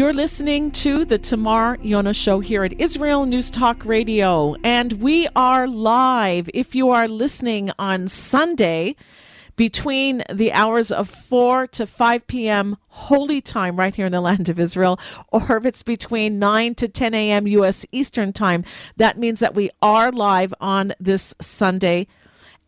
You're listening to the Tamar Yonah Show here at Israel News Talk Radio, and we are live. If you are listening on Sunday, between the hours of 4 to 5 p.m. holy time right here in the land of Israel, or if it's between 9 to 10 a.m. U.S. Eastern time, that means that we are live on this Sunday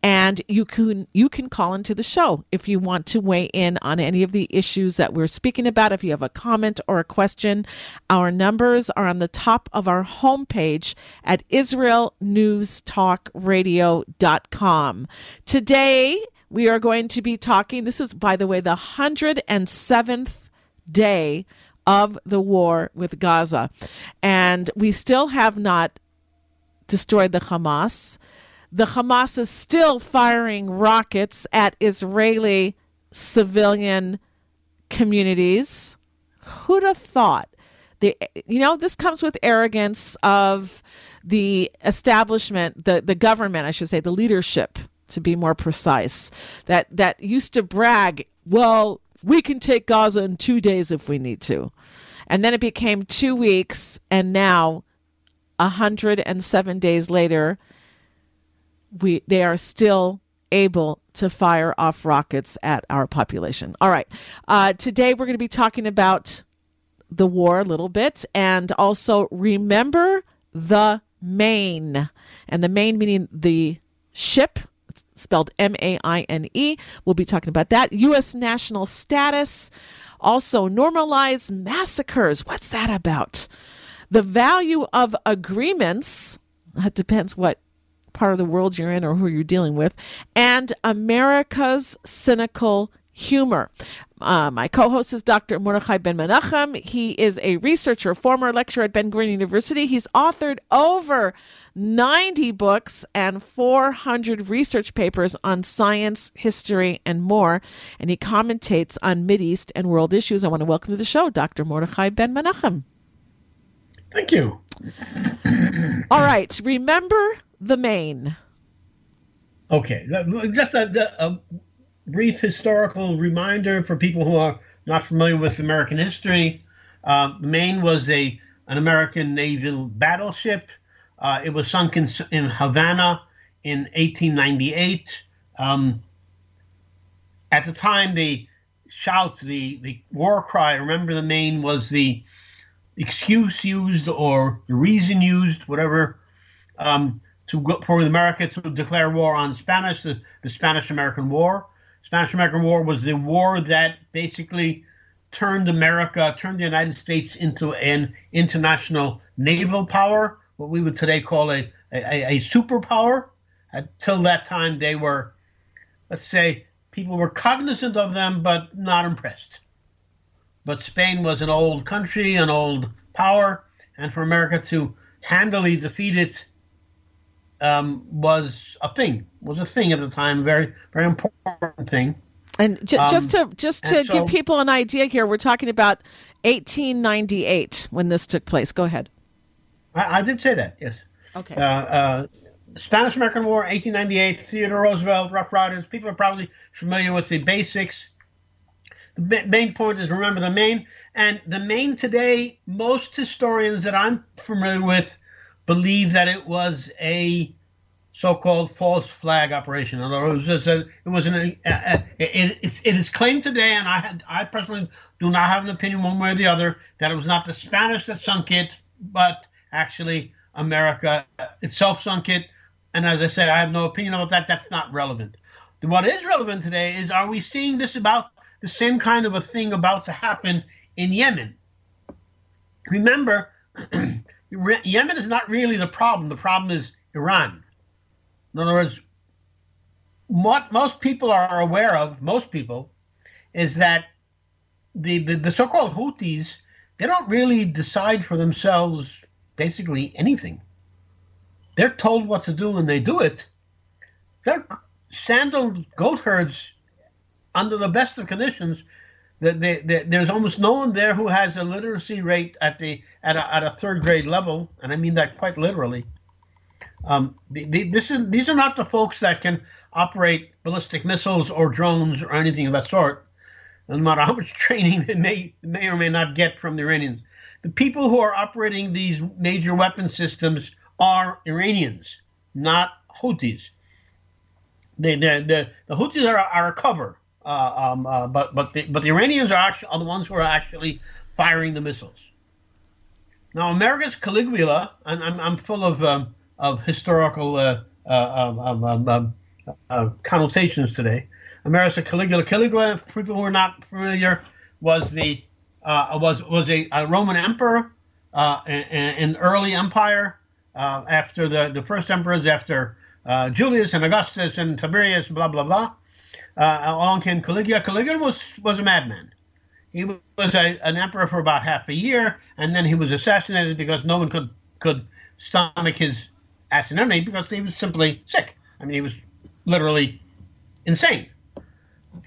and you can you can call into the show if you want to weigh in on any of the issues that we're speaking about. If you have a comment or a question our numbers are on the top of our homepage at israelnewstalkradio.com today we are going to be talking this is by the way the 107th day of the war with Gaza. And we still have not destroyed the Hamas the Hamas is still firing rockets at Israeli civilian communities. Who'd have thought? The, you know, this comes with arrogance of the establishment, the, the government, I should say, the leadership, to be more precise, that, that used to brag, well, we can take Gaza in two days if we need to. And then it became two weeks, and now, 107 days later, we they are still able to fire off rockets at our population. All right. Uh, today we're going to be talking about the war a little bit and also remember the Maine. And the Maine meaning the ship, spelled M A I N E. We'll be talking about that. U.S. national status. Also, normalized massacres. What's that about? The value of agreements. That depends what part of the world you're in or who you're dealing with, and America's cynical humor. Uh, my co host is Dr. Mordechai Ben Menachem. He is a researcher, former lecturer at Ben Gurion University. He's authored over 90 books and 400 research papers on science, history, and more. And he commentates on East and world issues. I want to welcome to the show Dr. Mordechai Ben Menachem. Thank you. All right. Remember the Maine. Okay, just a, a, brief historical reminder for people who are not familiar with American history. Uh, the Maine was a an American naval battleship. Uh, it was sunk in, in Havana in 1898. Um, at the time, the shouts, the, the war cry, remember the Maine was the excuse used or the reason used, whatever, um, to go, for America to declare war on Spanish, the, the Spanish American War. Spanish American War was the war that basically turned America, turned the United States into an international naval power, what we would today call a, a, a superpower. Until that time, they were, let's say, people were cognizant of them, but not impressed. But Spain was an old country, an old power, and for America to handily defeat it um, was a thing, was a thing at the time, very very important thing. And j- um, just to just to so, give people an idea here, we're talking about 1898 when this took place. Go ahead. I, I did say that. Yes. Okay. Uh, uh, Spanish American War, 1898. Theodore Roosevelt, Rough Riders. People are probably familiar with the basics. The main point is remember the Maine, and the Maine today. Most historians that I'm familiar with believe that it was a so-called false flag operation. In other words, it was, an, it, it is claimed today, and I had, I personally do not have an opinion one way or the other that it was not the Spanish that sunk it, but actually America itself sunk it. And as I said, I have no opinion about that. That's not relevant. What is relevant today is: Are we seeing this about the same kind of a thing about to happen in Yemen? Remember. Yemen is not really the problem. The problem is Iran. In other words, what most people are aware of, most people, is that the, the, the so called Houthis, they don't really decide for themselves basically anything. They're told what to do and they do it. They're sandaled goat herds under the best of conditions there's almost no one there who has a literacy rate at the at a, at a third grade level, and I mean that quite literally. Um, the, the, this is these are not the folks that can operate ballistic missiles or drones or anything of that sort. no matter how much training they may, may or may not get from the Iranians. The people who are operating these major weapon systems are Iranians, not Houthis. The, the, the, the Houthis are, are a cover, uh, um, uh, but, but, the, but the Iranians are, actually, are the ones who are actually firing the missiles. Now, America's Caligula, and I'm, I'm full of, um, of historical uh, uh um, uh, connotations today. America's Caligula. Caligula, for people who are not familiar, was the uh, was was a, a Roman emperor uh, in, in, early empire uh, after the, the first emperors after uh, Julius and Augustus and Tiberius blah blah blah. Uh, along came Caligula. Caligula was was a madman. He was a, an emperor for about half a year, and then he was assassinated because no one could could stomach his assassination because he was simply sick. I mean, he was literally insane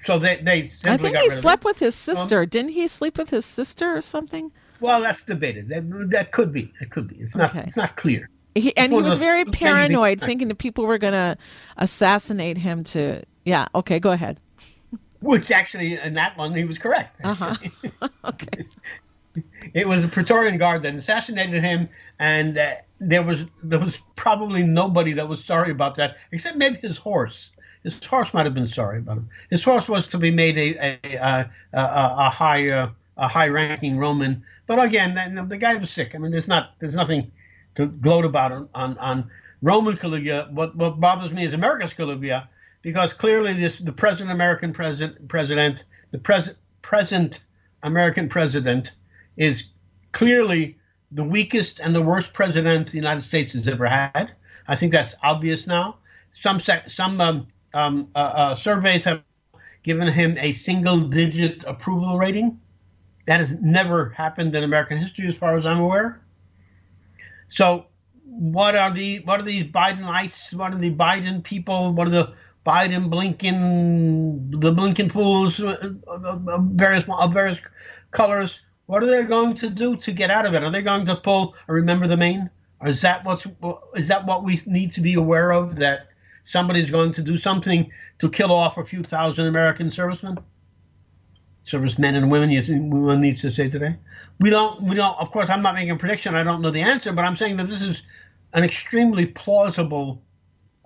so they they. I think he slept with his sister. Um, Didn't he sleep with his sister or something? Well, that's debated. That that could be. It could be. It's not. Okay. It's not clear. He, and he was very paranoid, thinking that people were going to assassinate him. To yeah. Okay, go ahead. Which actually, in that one, he was correct. Uh huh. okay. It was the Praetorian Guard that assassinated him, and uh, there was there was probably nobody that was sorry about that, except maybe his horse. His horse might have been sorry about him. His horse was to be made a a, a, a, a high uh, a high ranking Roman, but again, the, the, guy was sick. I mean, there's not there's nothing to gloat about on on, on Roman Caligula. What what bothers me is America's Caligula, because clearly this the present American president president the present present American president is clearly the weakest and the worst president the United States has ever had. I think that's obvious now. Some some um, um, uh, uh, surveys have given him a single digit approval rating. That has never happened in American history, as far as I'm aware. So, what are the what are these Bidenites? What are the Biden people? What are the Biden Blinken the Blinken fools uh, of various of various colors? What are they going to do to get out of it? Are they going to pull a remember the Maine? Or is that what's is that what we need to be aware of? That somebody's going to do something to kill off a few thousand American servicemen, servicemen and women. You one needs to say today. We don't. We don't. Of course, I'm not making a prediction. I don't know the answer, but I'm saying that this is an extremely plausible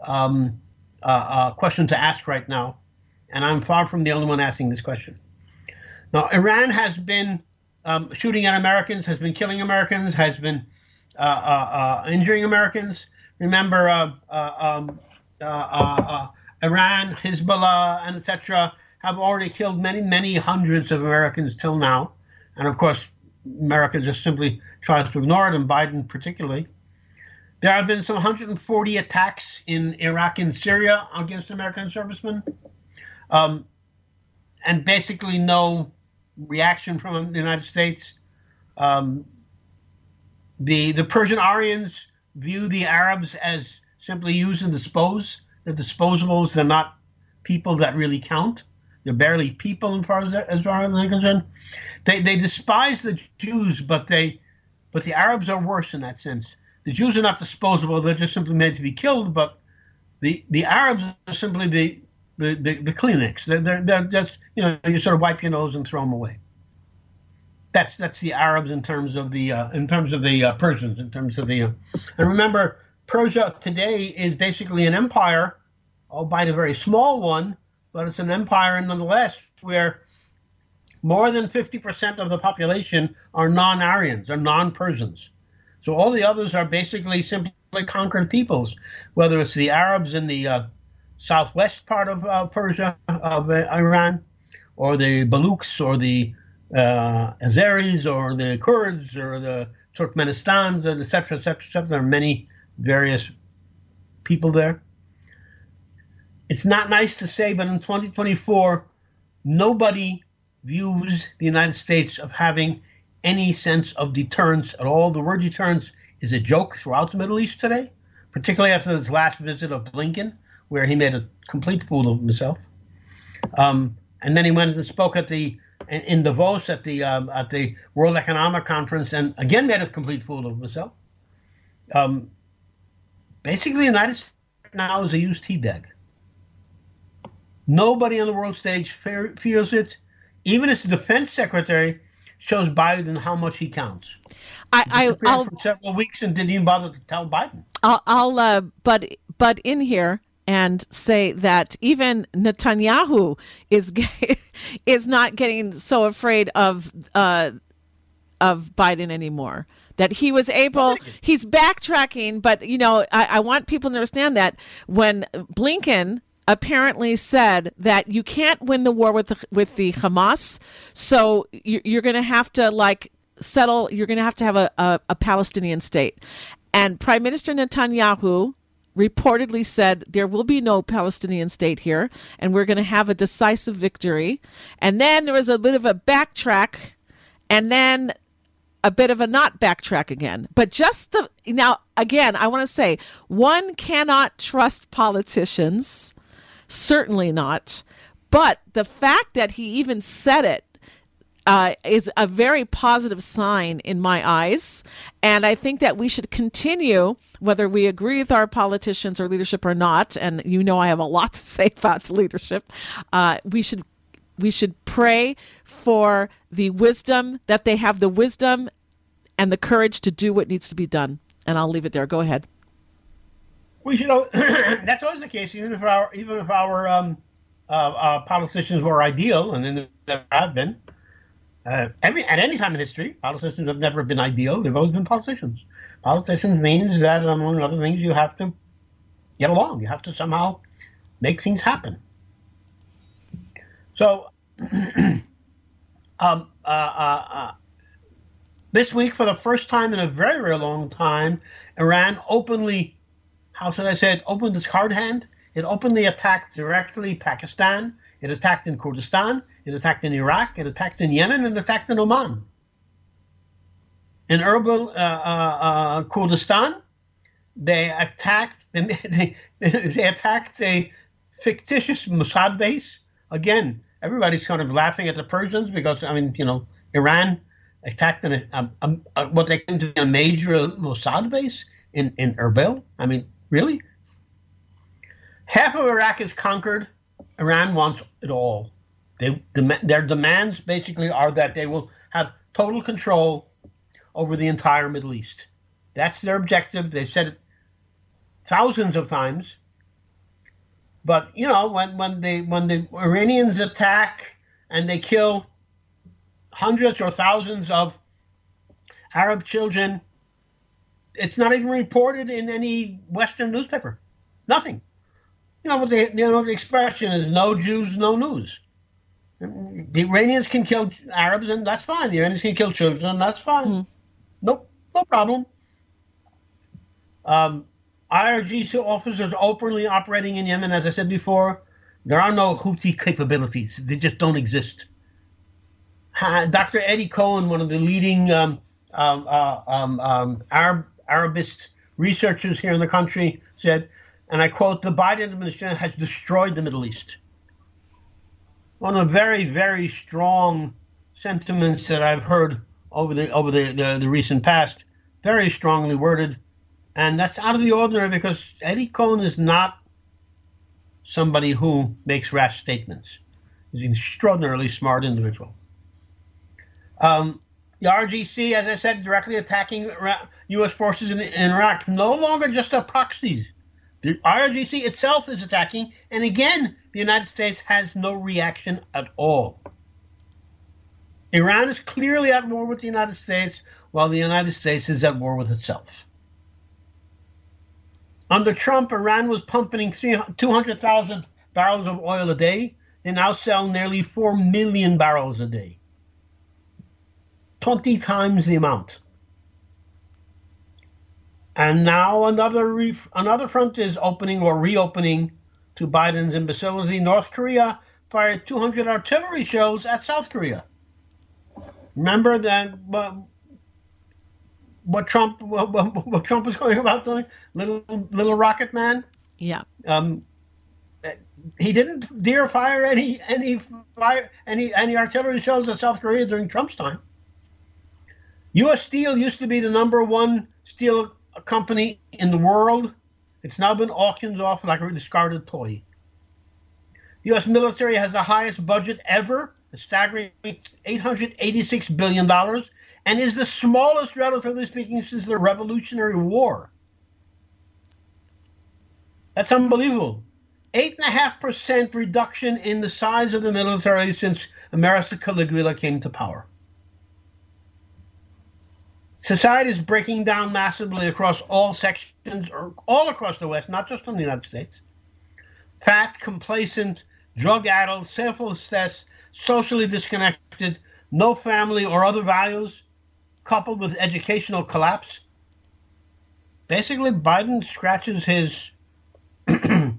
um, uh, uh, question to ask right now, and I'm far from the only one asking this question. Now, Iran has been um, shooting at Americans, has been killing Americans, has been uh, uh, uh injuring Americans. Remember, uh, um, Iran, Hezbollah, and etc., have already killed many, many hundreds of Americans till now. And of course, America just simply tries to ignore it, and Biden particularly. There have been some 140 attacks in Iraq and Syria against American servicemen, um, and basically no reaction from the United States. Um, the the Persian Aryans view the Arabs as simply use and dispose. The disposables They're not people that really count. They're barely people as far as, as far as they're concerned. They, they despise the Jews, but they but the Arabs are worse in that sense. The Jews are not disposable; they're just simply made to be killed. But the the Arabs are simply the the, the, the Kleenex. They're, they're, they're just you know you sort of wipe your nose and throw them away. That's that's the Arabs in terms of the uh, in terms of the uh, Persians in terms of the uh, and remember Persia today is basically an empire, albeit a very small one, but it's an empire nonetheless, where more than 50% of the population are non Aryans, are non Persians. So all the others are basically simply conquered peoples, whether it's the Arabs in the uh, southwest part of uh, Persia, of uh, Iran, or the Baluchs, or the uh, Azeris, or the Kurds, or the Turkmenistans, etc., etc., etc. There are many various people there. It's not nice to say, but in 2024, nobody views the United States of having any sense of deterrence at all. The word deterrence is a joke throughout the Middle East today, particularly after this last visit of Blinken, where he made a complete fool of himself. Um, and then he went and spoke at the in Davos at the um, at the World Economic Conference, and again made a complete fool of himself. Um, basically, the United States now is a used tea bag. Nobody on the world stage fears it. even as defense secretary, shows Biden how much he counts. I, I will for several weeks and didn't even bother to tell Biden. I'll, I'll uh, but but in here and say that even Netanyahu is is not getting so afraid of uh, of Biden anymore. That he was able, he's backtracking, but you know, I, I want people to understand that when Blinken apparently said that you can't win the war with the, with the Hamas, so you're going to have to like settle. You're going to have to have a, a, a Palestinian state. And Prime Minister Netanyahu reportedly said there will be no Palestinian state here, and we're going to have a decisive victory. And then there was a bit of a backtrack, and then a bit of a not backtrack again. But just the now again, I want to say one cannot trust politicians Certainly not. But the fact that he even said it uh, is a very positive sign in my eyes. And I think that we should continue, whether we agree with our politicians or leadership or not. And you know, I have a lot to say about leadership. Uh, we should we should pray for the wisdom that they have the wisdom and the courage to do what needs to be done. And I'll leave it there. Go ahead we should. that's always the case, even if our even if our um, uh, uh, politicians were ideal, and then there have been. Uh, every at any time in history, politicians have never been ideal. They've always been politicians. Politicians means that, among other things, you have to get along. You have to somehow make things happen. So, um, uh, uh, uh, this week, for the first time in a very, very long time, Iran openly how should I say it, opened its hard hand. It openly attacked directly Pakistan. It attacked in Kurdistan. It attacked in Iraq. It attacked in Yemen and attacked in Oman. In Erbil, uh, uh, uh, Kurdistan, they attacked they, they attacked a fictitious Mossad base. Again, everybody's kind of laughing at the Persians because I mean, you know, Iran attacked an, a, a, a, what they claim to be a major Mossad base in in Erbil. I mean, Really? Half of Iraq is conquered. Iran wants it all. They, their demands basically are that they will have total control over the entire Middle East. That's their objective. They've said it thousands of times. But you know, when when they when the Iranians attack and they kill hundreds or thousands of Arab children it's not even reported in any Western newspaper. Nothing. You know what the you know the expression is no Jews, no news. The Iranians can kill Arabs and that's fine. The Iranians can kill children and that's fine. Mm. Nope, no problem. Um, IRGC officers openly operating in Yemen, as I said before, there are no Houthi capabilities. They just don't exist. Dr. Eddie Cohen, one of the leading um, um, uh, um, um Arab Arabist researchers here in the country said, and I quote, the Biden administration has destroyed the Middle East. One of the very, very strong sentiments that I've heard over the over the, the, the recent past, very strongly worded, and that's out of the ordinary because Eddie Cohen is not somebody who makes rash statements. He's an extraordinarily smart individual. Um, the RGC, as I said, directly attacking U.S. forces in, in Iraq, no longer just a proxies. The IRGC itself is attacking, and again, the United States has no reaction at all. Iran is clearly at war with the United States, while the United States is at war with itself. Under Trump, Iran was pumping 200,000 barrels of oil a day. They now sell nearly 4 million barrels a day. 20 times the amount. And now another re- another front is opening or reopening to Biden's imbecility. North Korea fired 200 artillery shells at South Korea. Remember that uh, what Trump what, what, Trump was going about doing? Little little rocket man. Yeah. Um, he didn't dare fire any any fire any any artillery shells at South Korea during Trump's time. U.S. Steel used to be the number one steel company in the world. It's now been auctioned off like a discarded toy. The U.S. military has the highest budget ever a staggering $886 billion, and is the smallest, relatively speaking, since the Revolutionary War. That's unbelievable. 8.5% reduction in the size of the military since America Caligula came to power. Society is breaking down massively across all sections, or all across the West, not just in the United States. Fat, complacent, drug addled, self obsessed, socially disconnected, no family or other values, coupled with educational collapse. Basically, Biden scratches his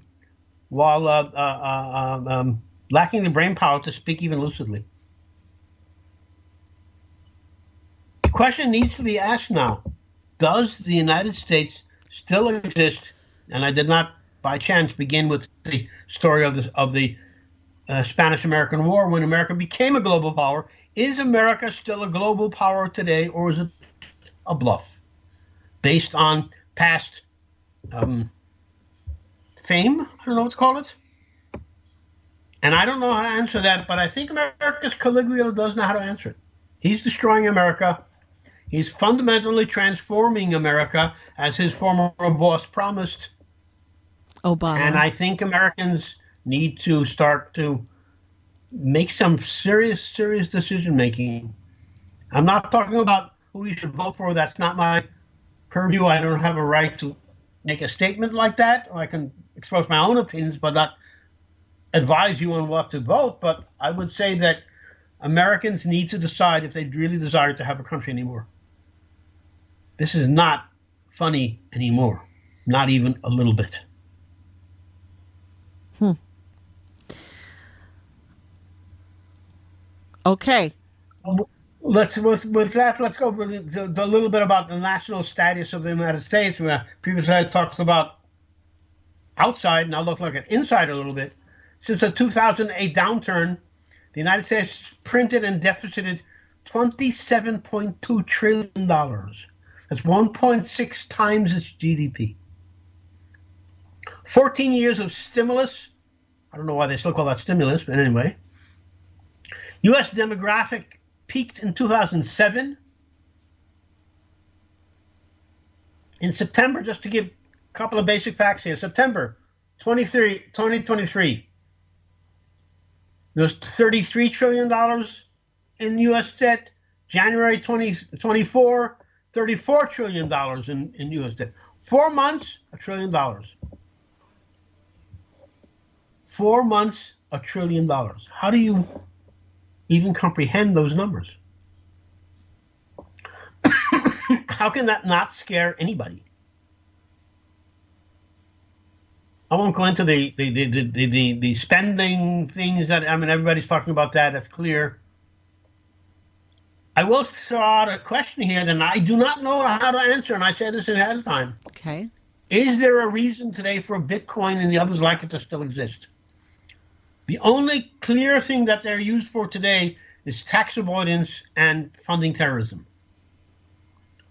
while uh, uh, uh, um, lacking the brain power to speak even lucidly. The question needs to be asked now Does the United States still exist? And I did not by chance begin with the story of the, of the uh, Spanish American War when America became a global power. Is America still a global power today, or is it a bluff based on past um, fame? I don't know what to call it. And I don't know how to answer that, but I think America's Caligula does know how to answer it. He's destroying America. He's fundamentally transforming America, as his former boss promised. Obama. And I think Americans need to start to make some serious, serious decision making. I'm not talking about who you should vote for. That's not my purview. I don't have a right to make a statement like that. I can express my own opinions, but not advise you on what to vote. But I would say that Americans need to decide if they really desire to have a country anymore. This is not funny anymore, not even a little bit. Hmm. Okay. Let's with, with that. Let's go with a, a little bit about the national status of the United States. Where Previously, I talked about outside. Now look like an inside a little bit. Since the 2008 downturn, the United States printed and deficited 27.2 trillion dollars. That's 1.6 times its GDP. 14 years of stimulus. I don't know why they still call that stimulus, but anyway. U.S. demographic peaked in 2007. In September, just to give a couple of basic facts here, September 23, 2023, there's $33 trillion in U.S. debt. January 2024, $34 trillion in, in U.S. debt. Four months, a trillion dollars. Four months, a trillion dollars. How do you even comprehend those numbers? How can that not scare anybody? I won't go into the the, the, the, the, the spending things that I mean everybody's talking about that. That's clear. I will throw out a question here that I do not know how to answer, and I say this ahead of time. Okay. Is there a reason today for Bitcoin and the others like it to still exist? The only clear thing that they're used for today is tax avoidance and funding terrorism.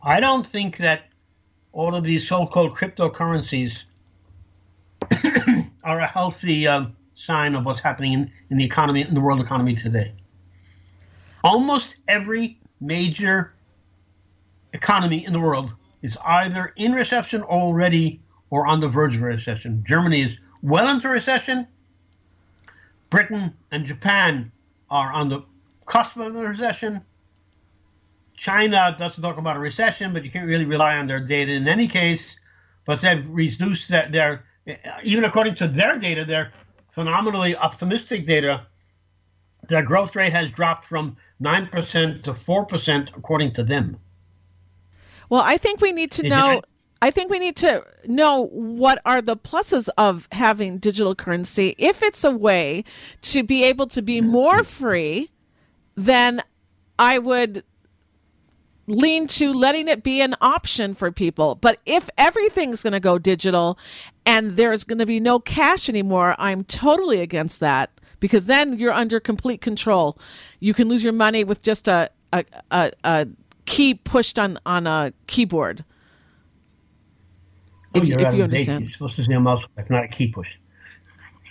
I don't think that all of these so-called cryptocurrencies are a healthy uh, sign of what's happening in, in the economy, in the world economy today. Almost every major economy in the world is either in recession already or on the verge of a recession. Germany is well into recession. Britain and Japan are on the cusp of a recession. China doesn't talk about a recession, but you can't really rely on their data in any case. But they've reduced that their even according to their data, their phenomenally optimistic data, their growth rate has dropped from 9% to 4% according to them. Well, I think we need to know. I think we need to know what are the pluses of having digital currency. If it's a way to be able to be more free, then I would lean to letting it be an option for people. But if everything's going to go digital and there's going to be no cash anymore, I'm totally against that because then you're under complete control. You can lose your money with just a a, a, a key pushed on on a keyboard. Oh, if, you, if you understand, you're supposed to say a mouse click, not a key push.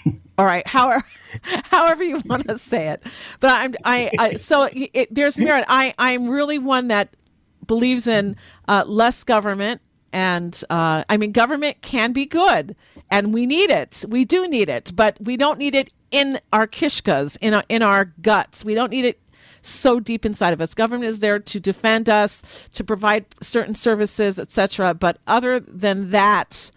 All right, however, however you want to say it, but I'm I, I so it, there's merit. I I'm really one that believes in uh, less government, and uh, I mean government can be good, and we need it. We do need it, but we don't need it in our kishkas, in our, in our guts. We don't need it so deep inside of us. Government is there to defend us, to provide certain services, etc. But other than that,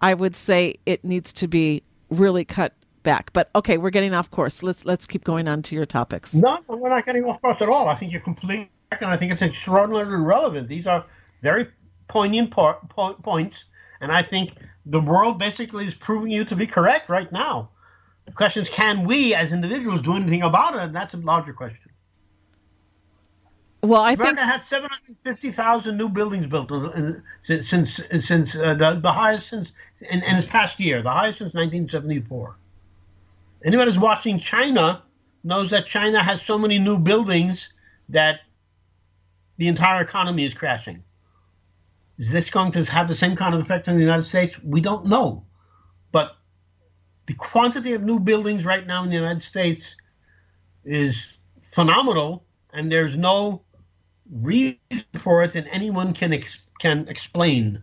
I would say it needs to be really cut back. But okay, we're getting off course. Let's let's keep going on to your topics. No, we're not getting off course at all. I think you're completely and I think it's extraordinarily relevant. These are very poignant po- po- points, and I think the world basically is proving you to be correct right now. The question is, can we as individuals do anything about it? And that's a larger question. Well, I America think has 750,000 new buildings built in, in, since since, since uh, the, the highest since in, in this past year, the highest since 1974. Anyone who's watching China knows that China has so many new buildings that the entire economy is crashing. Is this going to have the same kind of effect in the United States? We don't know. But the quantity of new buildings right now in the United States is phenomenal, and there's no reason for it that anyone can ex- can explain.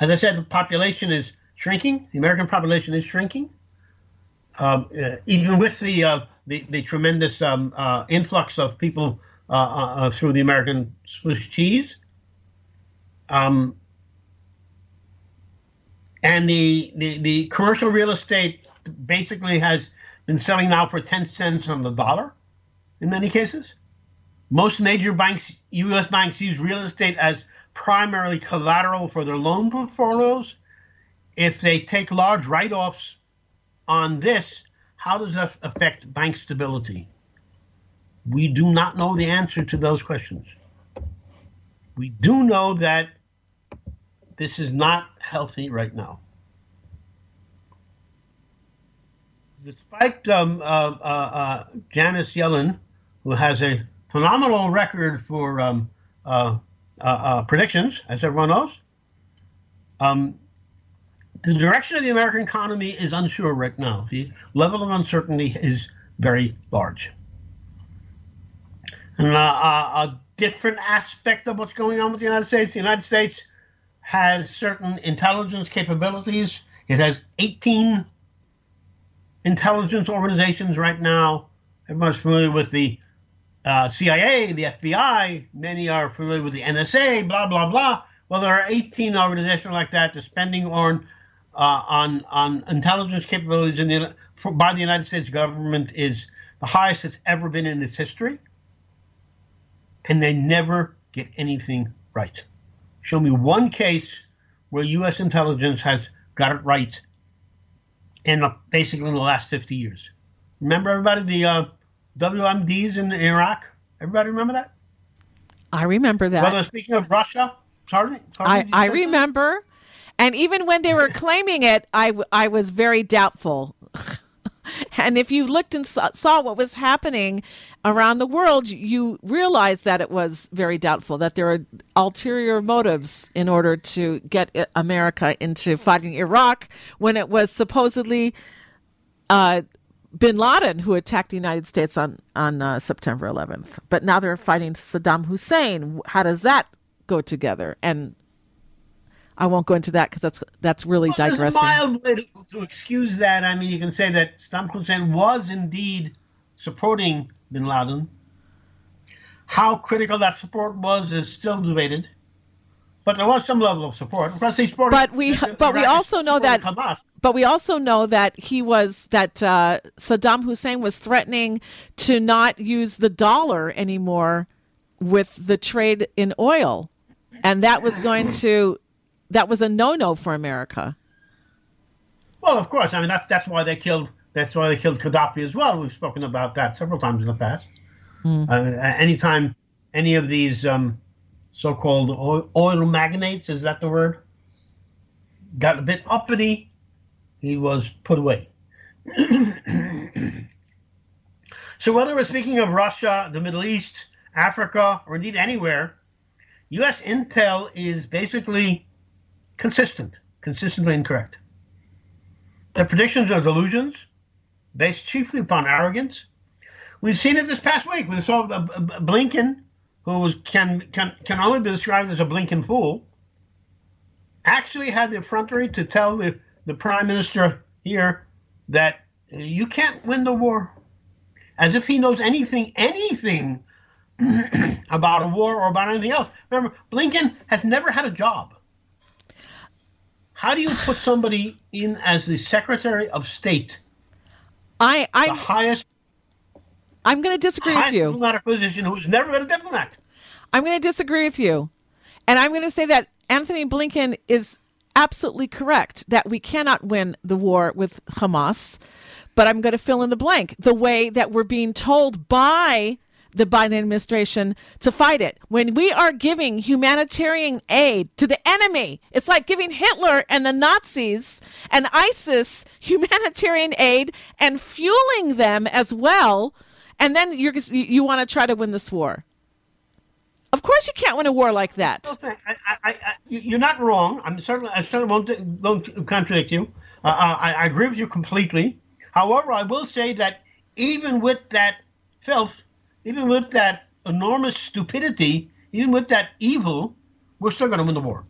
As I said, the population is shrinking. The American population is shrinking. Um, uh, even with the, uh, the the tremendous um, uh, influx of people uh, uh, uh, through the American Swiss cheese, um, and the, the the commercial real estate basically has been selling now for ten cents on the dollar, in many cases. Most major banks, U.S. banks, use real estate as primarily collateral for their loan portfolios. If they take large write offs on this, how does that affect bank stability? We do not know the answer to those questions. We do know that this is not healthy right now. Despite um, uh, uh, uh, Janet Yellen, who has a phenomenal record for um, uh, uh, uh, predictions, as everyone knows. Um, the direction of the American economy is unsure right now. The level of uncertainty is very large. And a different aspect of what's going on with the United States the United States has certain intelligence capabilities. It has 18 intelligence organizations right now. Everyone's familiar with the uh, CIA, the FBI, many are familiar with the NSA, blah, blah, blah. Well, there are 18 organizations like that. The spending on uh, on on intelligence capabilities in the, for, by the United States government is the highest it's ever been in its history, and they never get anything right. Show me one case where U.S. intelligence has got it right in uh, basically in the last 50 years. Remember, everybody, the uh, WMDs in Iraq? Everybody remember that? I remember that. Well, speaking of Russia, sorry, sorry I, I remember. And even when they were claiming it, I, I was very doubtful. and if you looked and saw, what was happening around the world, you realized that it was very doubtful, that there were ulterior motives in order to get America into fighting Iraq when it was supposedly uh, bin Laden who attacked the United States on, on uh, September 11th. But now they're fighting Saddam Hussein. How does that go together? And I won't go into that because that's that's really Well, There's a mild way to, to excuse that. I mean, you can say that Saddam Hussein was indeed supporting bin Laden. How critical that support was is still debated. But there was some level of support. Of course, they supported. But we- but we also know that- Hamas. But we also know that he was that uh, Saddam Hussein was threatening to not use the dollar anymore with the trade in oil, and that was going to that was a no no for America. Well, of course. I mean, that's that's why they killed. That's why they killed Gaddafi as well. We've spoken about that several times in the past. Uh, anytime any of these um, so-called oil, oil magnates, is that the word? Got a bit uppity, he was put away. so whether we're speaking of Russia, the Middle East, Africa, or indeed anywhere, U.S. intel is basically consistent, consistently incorrect. Their predictions are delusions based chiefly upon arrogance. We've seen it this past week. We saw the, Blinken, who can, can, can only be described as a Blinken fool, actually had the effrontery to tell the, the prime minister here that you can't win the war. As if he knows anything, anything about a war or about anything else. Remember, Blinken has never had a job. How do you put somebody in as the Secretary of State? I, I, the highest. I'm going to disagree with you. Diplomatic position who's never been a diplomat. I'm going to disagree with you, and I'm going to say that Antony Blinken is absolutely correct that we cannot win the war with Hamas. But I'm going to fill in the blank. The way that we're being told by the Biden administration to fight it. When we are giving humanitarian aid to the enemy, it's like giving Hitler and the Nazis and ISIS humanitarian aid and fueling them as well. And then you're you want to try to win this war. Of course, you can't win a war like that. I, I, I, you're not wrong. I'm certainly I certainly won't, won't contradict you. Uh, I agree with you completely. However, I will say that even with that filth, even with that enormous stupidity, even with that evil, we're still going to win the war.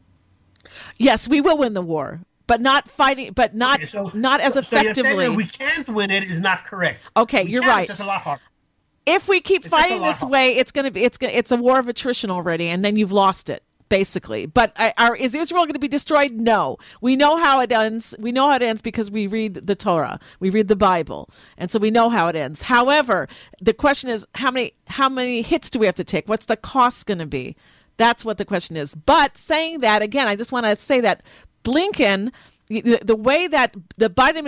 Yes, we will win the war, but not fighting, but not okay, so, not as effectively. So we can't win it is not correct. Okay, we you're right. It's a lot harder. If we keep it's fighting this harder. way, it's going to be it's going it's a war of attrition already, and then you've lost it basically. But are, is Israel going to be destroyed? No. We know how it ends. We know how it ends because we read the Torah, we read the Bible, and so we know how it ends. However, the question is how many how many hits do we have to take? What's the cost going to be? That's what the question is. But saying that again, I just want to say that Blinken the, the way that the Biden,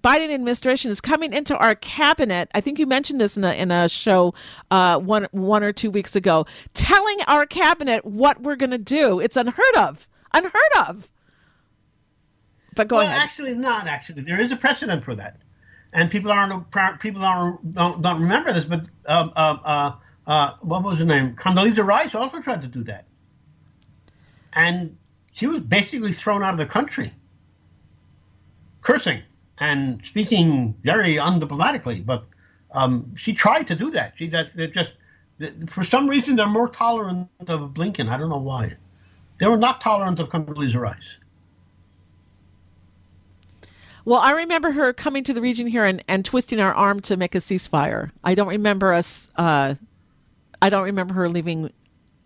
Biden administration is coming into our cabinet, I think you mentioned this in a, in a show uh, one one or two weeks ago, telling our cabinet what we're going to do. It's unheard of, unheard of. But go well, ahead. Actually, not actually. There is a precedent for that, and people aren't people aren't don't, don't remember this. But uh, uh, uh, what was her name? Condoleezza Rice also tried to do that, and she was basically thrown out of the country cursing and speaking very undiplomatically. But um, she tried to do that. She just, just for some reason they're more tolerant of Blinken. I don't know why. They were not tolerant of Condoleezza Rice. Well, I remember her coming to the region here and, and twisting our arm to make a ceasefire. I don't remember us. Uh, I don't remember her leaving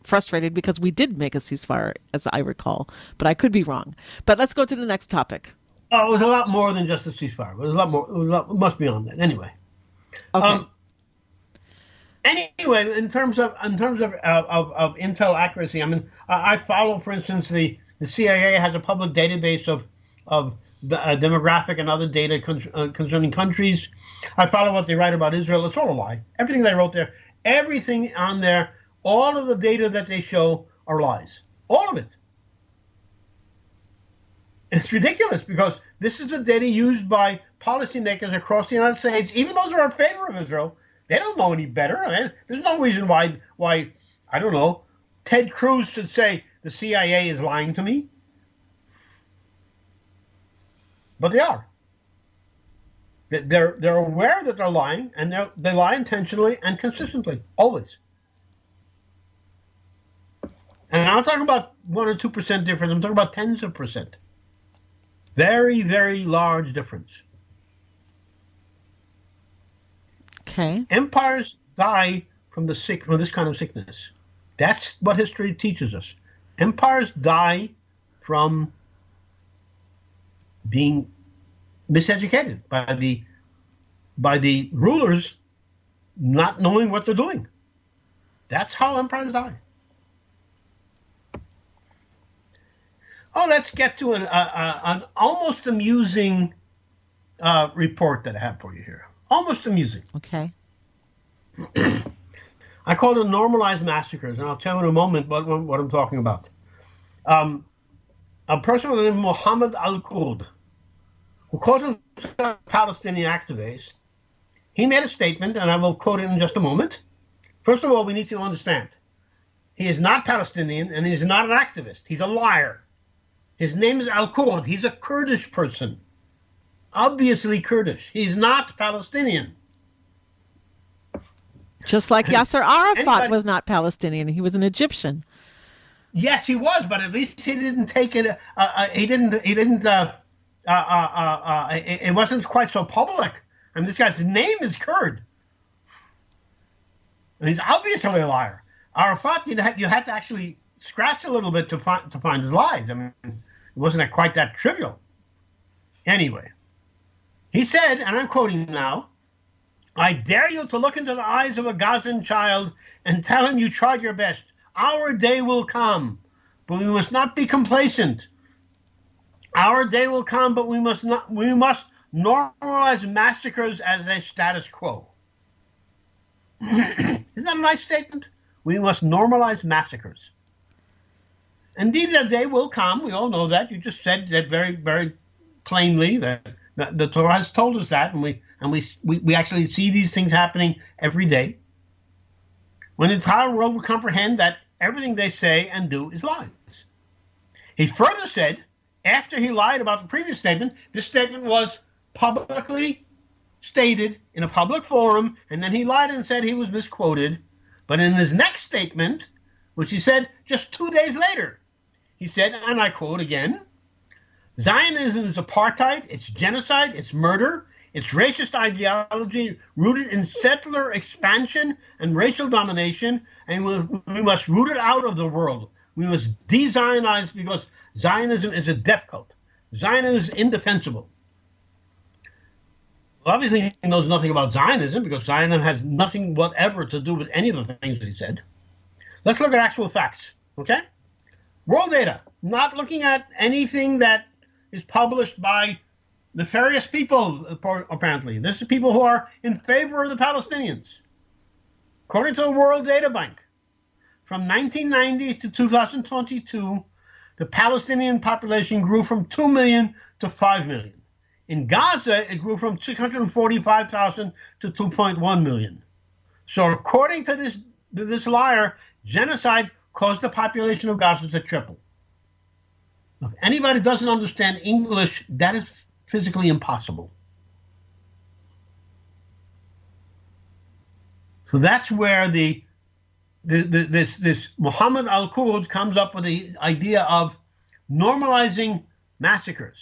frustrated because we did make a ceasefire, as I recall. But I could be wrong. But let's go to the next topic. Oh, it was a lot more than just a ceasefire. It was a lot more. It was a lot, it must be on that anyway. Okay. Um, anyway, in terms of in terms of of, of intel accuracy, I mean, I, I, follow, for instance, the the CIA has a public database of of the, uh, demographic and other data con- uh, concerning countries. I follow what they write about Israel. It's all a lie. Everything they wrote there, everything on there, all of the data that they show are lies. All of it. It's ridiculous because this is the data used by policymakers across the United States, even those who are in favor of Israel. They don't know any better. There's no reason why, why I don't know, Ted Cruz should say the CIA is lying to me. But they are. They're, they're aware that they're lying, and they they lie intentionally and consistently, always. And I'm not talking about 1 or 2% difference, I'm talking about tens of percent. Very, very large difference. Okay. Empires die from the sick from this kind of sickness. That's what history teaches us. Empires die from being miseducated by the by the rulers not knowing what they're doing. That's how empires die. Oh, let's get to an, uh, an almost amusing uh, report that I have for you here. Almost amusing. Okay. I call it normalized massacres, and I'll tell you in a moment what, what I'm talking about. Um, a person named Mohammed Al Kurd, who calls himself a Palestinian activist, he made a statement, and I will quote it in just a moment. First of all, we need to understand he is not Palestinian and he is not an activist. He's a liar. His name is Al Kurd. He's a Kurdish person. obviously Kurdish. He's not Palestinian. Just like Yasser Arafat Anybody- was not Palestinian, he was an Egyptian. Yes, he was, but at least he didn't take it. Uh, uh, he didn't. He didn't. Uh, uh, uh, uh, uh, it, it wasn't quite so public. I mean, this guy's name is Kurd, and he's obviously a liar. Arafat, you had, you had to actually scratch a little bit to find to find his lies. I mean, it wasn't quite that trivial. Anyway, he said, and I'm quoting now. I dare you to look into the eyes of a Gazan child and tell him you tried your best. Our day will come, but we must not be complacent. Our day will come, but we must not we must normalize massacres as a status quo. Isn't that a nice statement? We must normalize massacres. Indeed, that day will come. We all know that. You just said that very, very plainly. That, that the Torah has told us that, and we and we, we we actually see these things happening every day. When the entire world will comprehend that everything they say and do is lies. He further said, after he lied about the previous statement, this statement was publicly stated in a public forum, and then he lied and said he was misquoted. But in his next statement, which he said just two days later, he said, and I quote again Zionism is apartheid, it's genocide, it's murder, it's racist ideology rooted in settler expansion and racial domination, and we, must root it out of the world. We must de Zionize because Zionism is a death cult. Zionism is indefensible. Well, obviously, he knows nothing about Zionism because Zionism has nothing whatever to do with any of the things that he said. Let's look at actual facts, okay? World data, not looking at anything that is published by nefarious people, apparently. This is people who are in favor of the Palestinians. According to the World Data Bank, from 1990 to 2022, the Palestinian population grew from 2 million to 5 million. In Gaza, it grew from 645,000 to 2.1 million. So, according to this, this liar, genocide caused the population of Gaza to triple. If anybody doesn't understand English, that is physically impossible. So that's where the, the, the this this Muhammad al Quds comes up with the idea of normalizing massacres.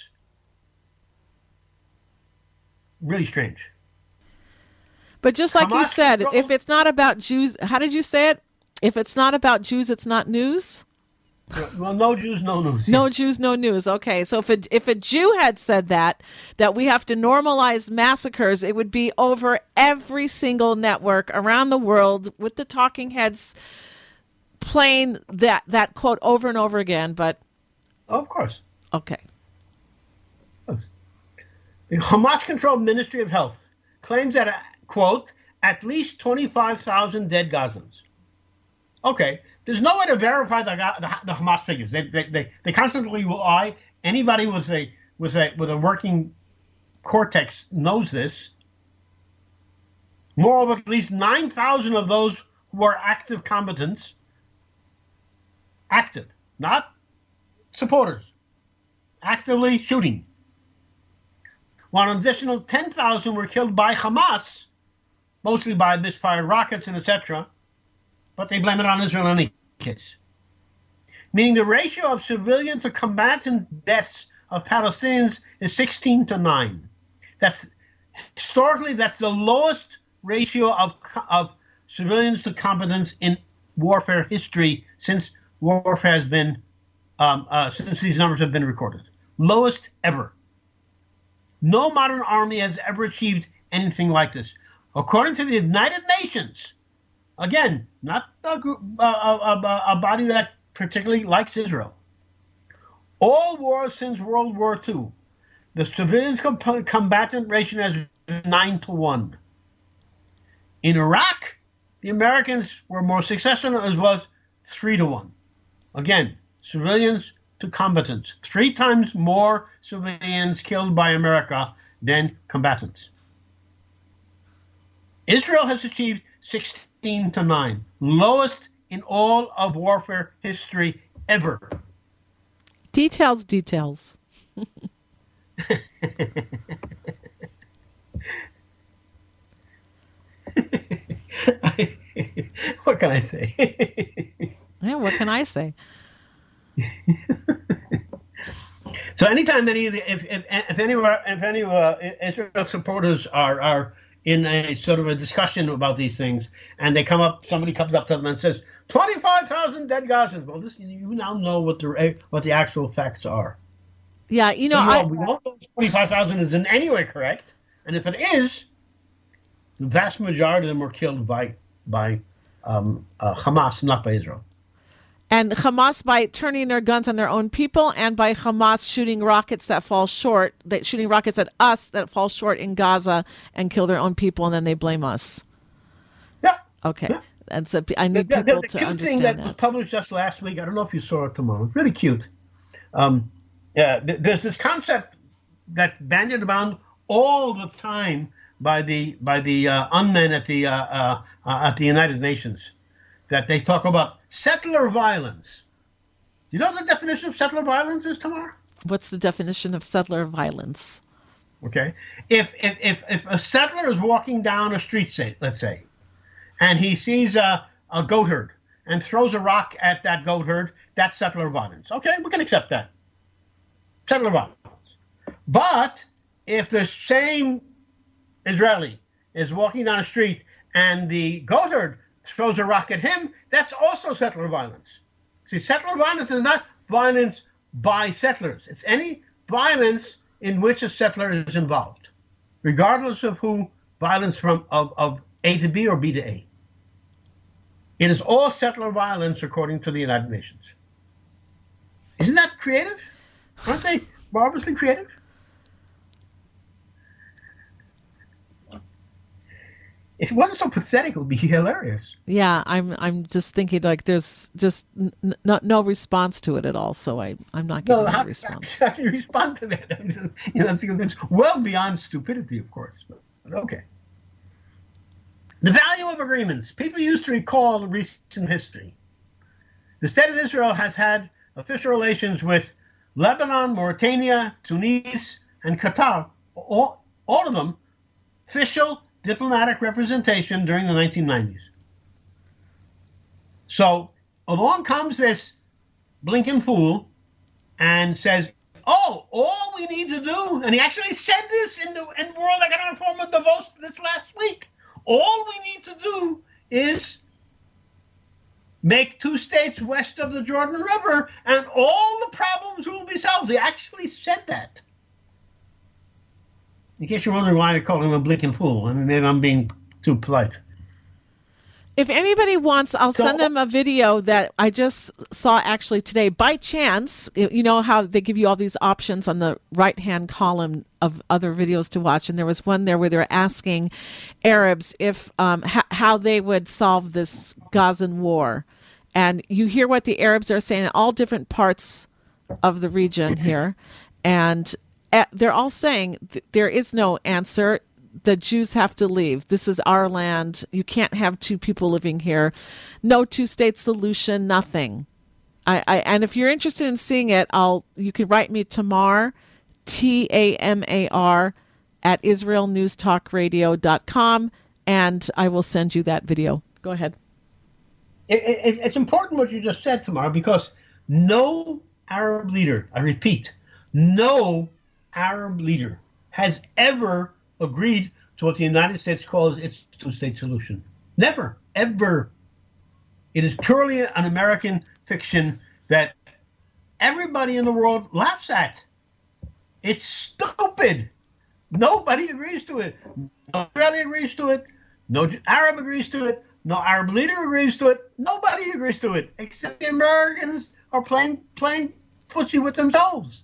Really strange. But just like you said, if it's not about Jews, how did you say it? If it's not about Jews, it's not news. Well, no Jews, no news. No Jews, no news. Okay, so if a, if a Jew had said that that we have to normalize massacres, it would be over every single network around the world with the talking heads playing that that quote over and over again. But Of course. okay, The Hamas controlled Ministry of Health claims that, quote, at least 25,000 dead Gazans. Okay, there's no way to verify the, the, the Hamas figures. They, they, they, they constantly lie. Anybody with a, with, a, with a working cortex knows this. Moreover, at least 9,000 of those who are active combatants, active, not supporters, actively shooting while an additional 10,000 were killed by Hamas, mostly by misfired rockets and etc., but they blame it on Israel in any case. Meaning the ratio of civilian to combatant deaths of Palestinians is 16 to 9. That's historically that's the lowest ratio of of civilians to combatants in warfare history since warfare has been um, uh, since these numbers have been recorded. Lowest ever. No modern army has ever achieved anything like this. According to the United Nations, again, not a, group, a, a, a body that particularly likes Israel, all wars since World War II, the civilian comp- combatant ratio been 9 to 1. In Iraq, the Americans were more successful as was 3 to 1. Again, civilians to combatants. Three times more civilians killed by America than combatants. Israel has achieved 16 to 9. Lowest in all of warfare history ever. Details, details. What can I say? yeah, what can I say? so anytime any of the, if, if, if any of our, if any of our Israel supporters are are in a sort of a discussion about these things, and they come up, somebody comes up to them and says, 25,000 dead Gazans. Well, this, you now know what the what the actual facts are. Yeah, you know, I, we don't know 25,000 is in any way correct, and if it is, the vast majority of them were killed by by um, uh, Hamas, not by Israel. And Hamas by turning their guns on their own people, and by Hamas shooting rockets that fall short, that shooting rockets at us that fall short in Gaza and kill their own people, and then they blame us. Yeah. Okay. Yeah. And so I need the, people the, the to cute understand thing that, that. was published just last week. I don't know if you saw it Tamar. It's really cute. Um, yeah, there's this concept that bandied around all the time by the by the uh, unmen at the uh, uh, uh, at the United Nations that they talk about settler violence. Do you know what the definition of settler violence is, Tamar? What's the definition of settler violence? Okay, if if if, if a settler is walking down a street, say let's say, and he sees a, a goat herd and throws a rock at that goat herd, that's settler violence. Okay, we can accept that. Settler violence. But if the same Israeli is walking down a street and the goat herd throws a rock at him, that's also settler violence. See, settler violence is not violence by settlers. It's any violence in which a settler is involved, regardless of who violence from of, of A to B or B to A. It is all settler violence according to the United Nations. Isn't that creative? Aren't they marvelously creative? If it wasn't so pathetic, it would be hilarious. Yeah, I'm. I'm just thinking like there's just n- n- no, response to it at all. So I I'm not getting No, how, response. how can you respond to that? I mean, you know, it's well beyond stupidity, of course. But, but okay. The value of agreements. People used to recall recent history. The state of Israel has had official relations with Lebanon, Mauritania, Tunis, and Qatar. All, all of them official diplomatic representation during the 1990s. So along comes this blinking fool and says, "Oh, all we need to do," and he actually said this in the in World Economic Forum of Davos this last week. All we need to do is make two states west of the Jordan River, and all the problems will be solved. He actually said that. In case you're wondering why I call him a blinking fool, I mean, maybe I'm being too polite. If anybody wants, I'll So- send them a video that I just saw actually today by chance. You know how they give you all these options on the right hand column of other videos to watch, and there was one there where they're asking Arabs if um, h- how they would solve this Gazan war, and you hear what the Arabs are saying in all different parts of the region here, and they're all saying th- there is no answer the Jews have to leave. This is our land. You can't have two people living here. No two state solution, nothing. I, I and if you're interested in seeing it, I'll you can write me Tamar T A M A R at israelnewstalkradio.com and I will send you that video. Go ahead. It, it, it's important what you just said, Tamar, because no Arab leader, I repeat, no Arab leader has ever agreed to what the United States calls its two state solution. Never, ever. It is purely an American fiction that everybody in the world laughs at. It's stupid. Nobody agrees to it. No Israeli agrees to it. No Arab agrees to it. No Arab leader agrees to it. Nobody agrees to it except the Americans are playing playing pussy with themselves.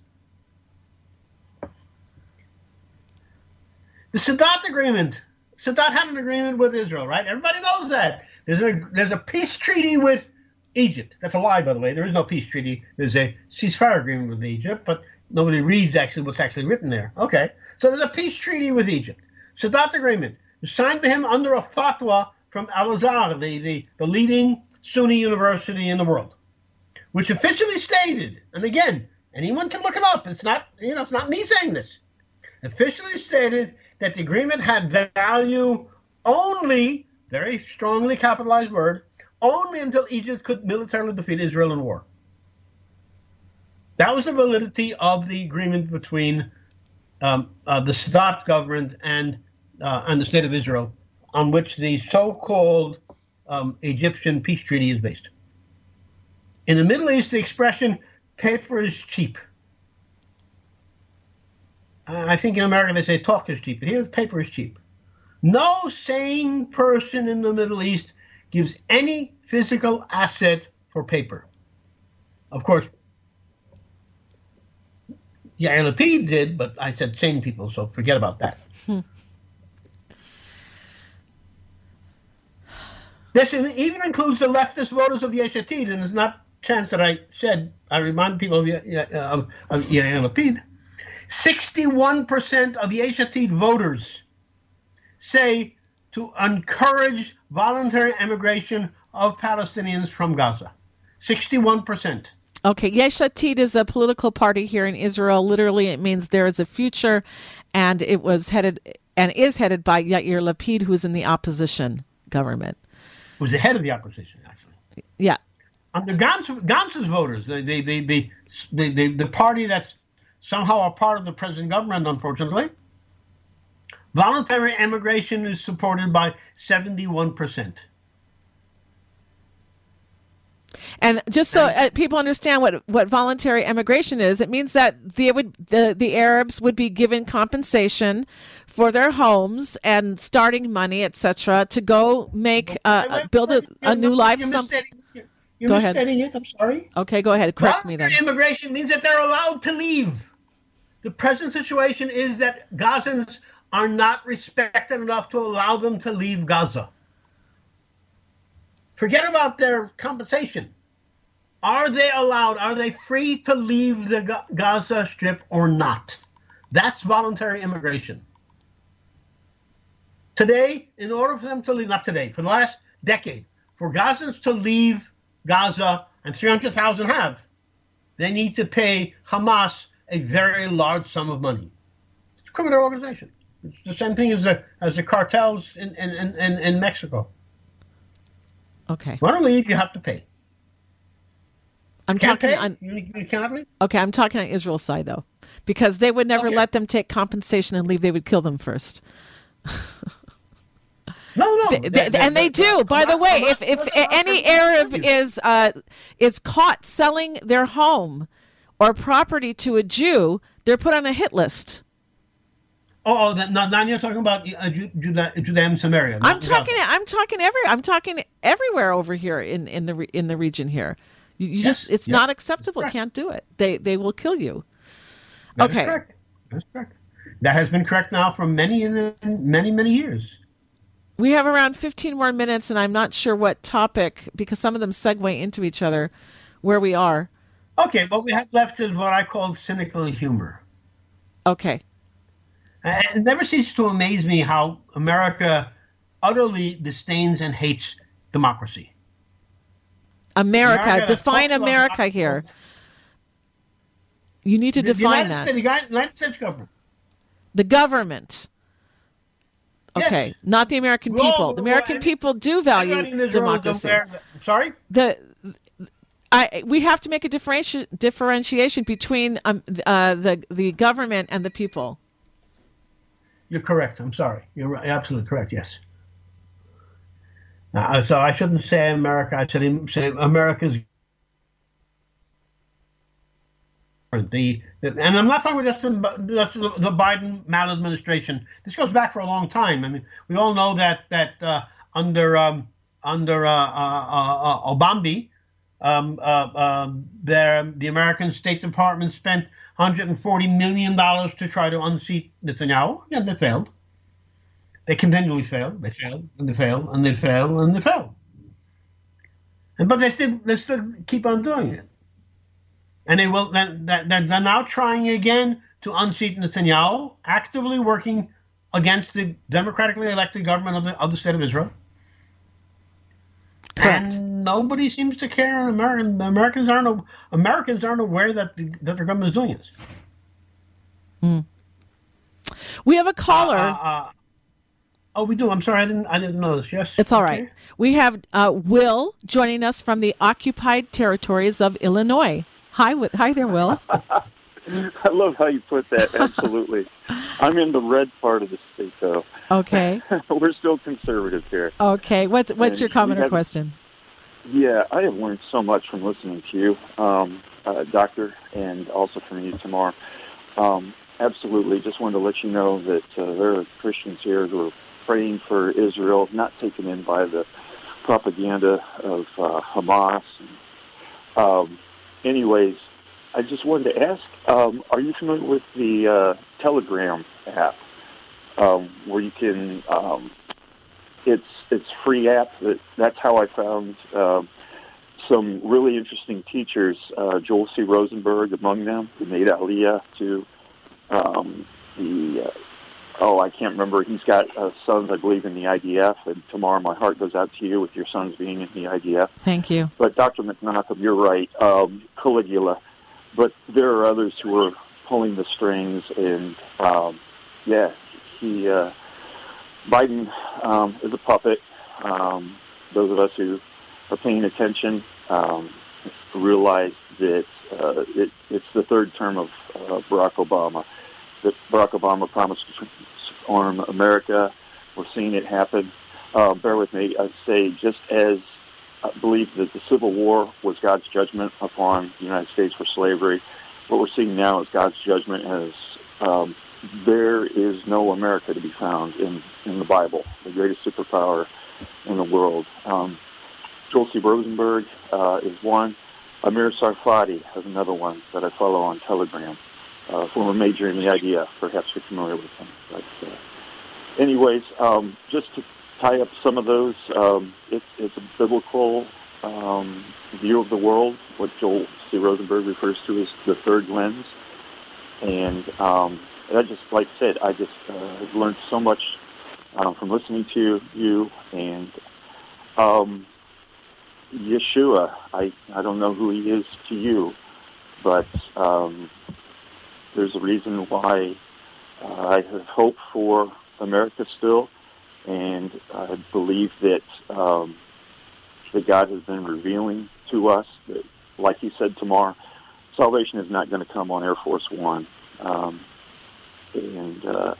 The Sadat agreement. Sadat had an agreement with Israel, right? Everybody knows that. There's a there's a peace treaty with Egypt. That's a lie, by the way. There is no peace treaty. There's a ceasefire agreement with Egypt, but nobody reads actually what's actually written there. Okay, so there's a peace treaty with Egypt. Sadat's agreement was signed by him under a fatwa from Al Azhar, the, the, the leading Sunni university in the world, which officially stated, and again, anyone can look it up. It's not you know it's not me saying this. Officially stated that the agreement had value only, very strongly capitalized word, only until Egypt could militarily defeat Israel in war. That was the validity of the agreement between um, uh, the Sadat government and uh, and the state of Israel, on which the so-called um, Egyptian peace treaty is based. In the Middle East, the expression "paper is cheap." I think in America they say talk is cheap, but here the paper is cheap. No sane person in the Middle East gives any physical asset for paper. Of course, Yair Lapid did, but I said sane people, so forget about that. This even includes the leftist voters of Yesh Atid, and it's not chance that I said, I remind people of, of, of Yair Lapid. 61% of Yesh Atid voters say to encourage voluntary emigration of Palestinians from Gaza. 61%. Okay, Yesh Atid is a political party here in Israel. Literally, it means there is a future, and it was headed and is headed by Yair Lapid, who is in the opposition government. Who's the head of the opposition, actually? Yeah. Under Gantz, Gantz's voters, the the, the the, the, the party that's somehow a part of the present government, unfortunately, voluntary immigration is supported by 71%. And just so uh, people understand what, what voluntary emigration is, it means that they would the, the Arabs would be given compensation for their homes and starting money, etc., to go make uh, build a, a new life. Some you're go ahead. it. I'm sorry. Okay, go ahead. Correct voluntary me then. Immigration means that they're allowed to leave. The present situation is that Gazans are not respected enough to allow them to leave Gaza. Forget about their compensation. Are they allowed? Are they free to leave the Gaza Strip or not? That's voluntary immigration. Today, in order for them to leave, not today, for the last decade, for Gazans to leave Gaza, and 300,000 have, they need to pay Hamas a very large sum of money. It's a criminal organization. It's the same thing as the as the cartels in in, in, in Mexico. Okay. Want to leave, you have to pay. I'm Can't talking pay? on. You, you cannot leave? Okay, I'm talking on Israel's side though, because they would never okay. let them take compensation and leave. They would kill them first. No, no, they, they, they, and they do. By the way, if if any Arab is uh, is caught selling their home or property to a Jew, they're put on a hit list. Oh, oh that, now, now you're talking about uh, Judah, Judah and Samaria. I'm talking. I'm talking every. I'm talking everywhere over here in, in the in the region here. You, you yes. just it's not acceptable. You can't do it. They they will kill you. That okay. correct. That's correct. That has been correct now for many many many years. We have around 15 more minutes, and I'm not sure what topic because some of them segue into each other. Where we are. Okay, what we have left is what I call cynical humor. Okay. Uh, it never ceases to amaze me how America utterly disdains and hates democracy. America, America define America here. You need to the, define the that. States, the United States government. The government. Okay, yes. not the American people. the American people do value democracy. Sorry. The I, we have to make a differenti- differentiation between um, uh, the the government and the people. You're correct. I'm sorry. You're absolutely correct. Yes. Uh, so I shouldn't say America. I should say America's. The, the and I'm not talking just, the, just the Biden maladministration. This goes back for a long time. I mean, we all know that that uh, under um, under uh, uh, uh um, um the American State Department spent 140 million dollars to try to unseat Netanyahu. Yeah, they failed. They continually failed. They failed, and they failed, and they failed, and they failed. And, but they still they still keep on doing it. And they will. Then they're now trying again to unseat Netanyahu, actively working against the democratically elected government of the of the state of Israel. Correct. And nobody seems to care. American Americans aren't Americans aren't aware that the, that their government is doing this. Mm. We have a caller. Uh, uh, Oh, we do. I'm sorry, I didn't. I didn't notice. Yes, it's all right. Okay. We have uh, Will joining us from the occupied territories of Illinois. Hi, hi there, Will. I love how you put that. Absolutely. I'm in the red part of the state, though. Okay. We're still conservative here. Okay. What's what's and your comment or question? Yeah, I have learned so much from listening to you, um, uh, Doctor, and also from you, Tamar. Um, absolutely. Just wanted to let you know that uh, there are Christians here who are praying for Israel, not taken in by the propaganda of uh, Hamas. Um, anyways, I just wanted to ask: um, Are you familiar with the uh, Telegram app, um, where you can? Um, it's it's free app. That that's how I found um, some really interesting teachers. Uh, Joel C. Rosenberg among them, who made Aliyah to um, the uh, oh, I can't remember. He's got uh, sons, I believe, in the IDF. And Tamar, my heart goes out to you with your sons being in the IDF. Thank you. But Dr. McNaughton, you're right. Um, Caligula. But there are others who are pulling the strings, and um, yeah, he uh, Biden um, is a puppet. Um, those of us who are paying attention um, realize that uh, it, it's the third term of uh, Barack Obama that Barack Obama promised to arm America. We're seeing it happen. Uh, bear with me. I say just as I believe that the Civil War was God's judgment upon the United States for slavery, what we're seeing now is God's judgment as um, there is no America to be found in, in the Bible, the greatest superpower in the world. Um. Rosenberg uh, is one. Amir Tsarfati is another one that I follow on Telegram uh, former major in the IDF. Perhaps you're familiar with him. But uh, anyways, um, just to tie up some of those, um, it, it's a biblical um, view of the world, what Joel C. Rosenberg refers to as the third lens. And um, I just, like I said, I just uh, learned so much um, from listening to you and um, Yeshua. I, I don't know who he is to you, but um, there's a reason why uh, I have hope for America still, and I believe that um, that God has been revealing to us that, like He said Tamar, salvation is not going to come on Air Force One, um, and uh,